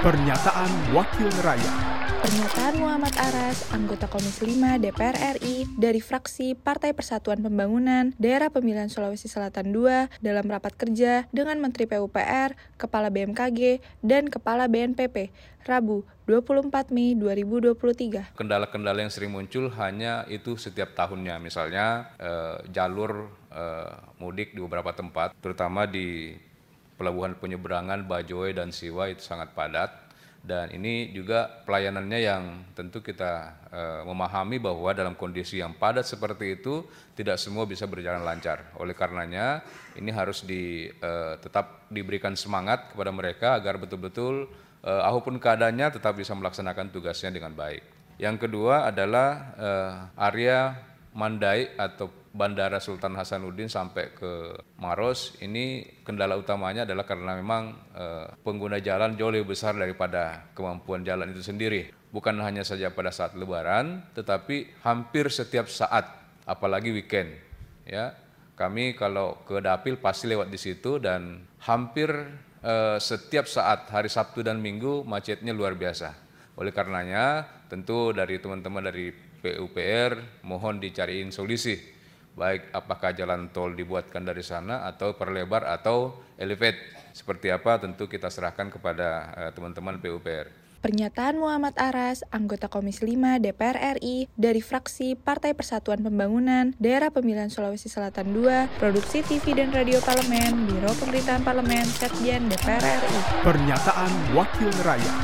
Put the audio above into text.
Pernyataan Wakil Rakyat Pernyataan Muhammad Aras, anggota Komisi 5 DPR RI dari fraksi Partai Persatuan Pembangunan Daerah Pemilihan Sulawesi Selatan II dalam rapat kerja dengan Menteri PUPR, Kepala BMKG, dan Kepala BNPP, Rabu 24 Mei 2023. Kendala-kendala yang sering muncul hanya itu setiap tahunnya, misalnya eh, jalur eh, mudik di beberapa tempat, terutama di pelabuhan penyeberangan Bajoe dan Siwa itu sangat padat dan ini juga pelayanannya yang tentu kita uh, memahami bahwa dalam kondisi yang padat seperti itu tidak semua bisa berjalan lancar. Oleh karenanya ini harus di, uh, tetap diberikan semangat kepada mereka agar betul-betul uh, apa pun keadaannya tetap bisa melaksanakan tugasnya dengan baik. Yang kedua adalah uh, area Mandai atau Bandara Sultan Hasanuddin sampai ke Maros ini kendala utamanya adalah karena memang e, pengguna jalan jauh lebih besar daripada kemampuan jalan itu sendiri. Bukan hanya saja pada saat Lebaran, tetapi hampir setiap saat, apalagi weekend. Ya, kami kalau ke Dapil pasti lewat di situ dan hampir e, setiap saat hari Sabtu dan Minggu macetnya luar biasa. Oleh karenanya, tentu dari teman-teman dari PUPR mohon dicariin solusi baik apakah jalan tol dibuatkan dari sana atau perlebar atau elevate seperti apa tentu kita serahkan kepada eh, teman-teman uh, PUPR. Pernyataan Muhammad Aras, anggota Komisi 5 DPR RI dari fraksi Partai Persatuan Pembangunan Daerah Pemilihan Sulawesi Selatan II, Produksi TV dan Radio Parlemen, Biro Pemerintahan Parlemen, Setjen DPR RI. Pernyataan Wakil Rakyat.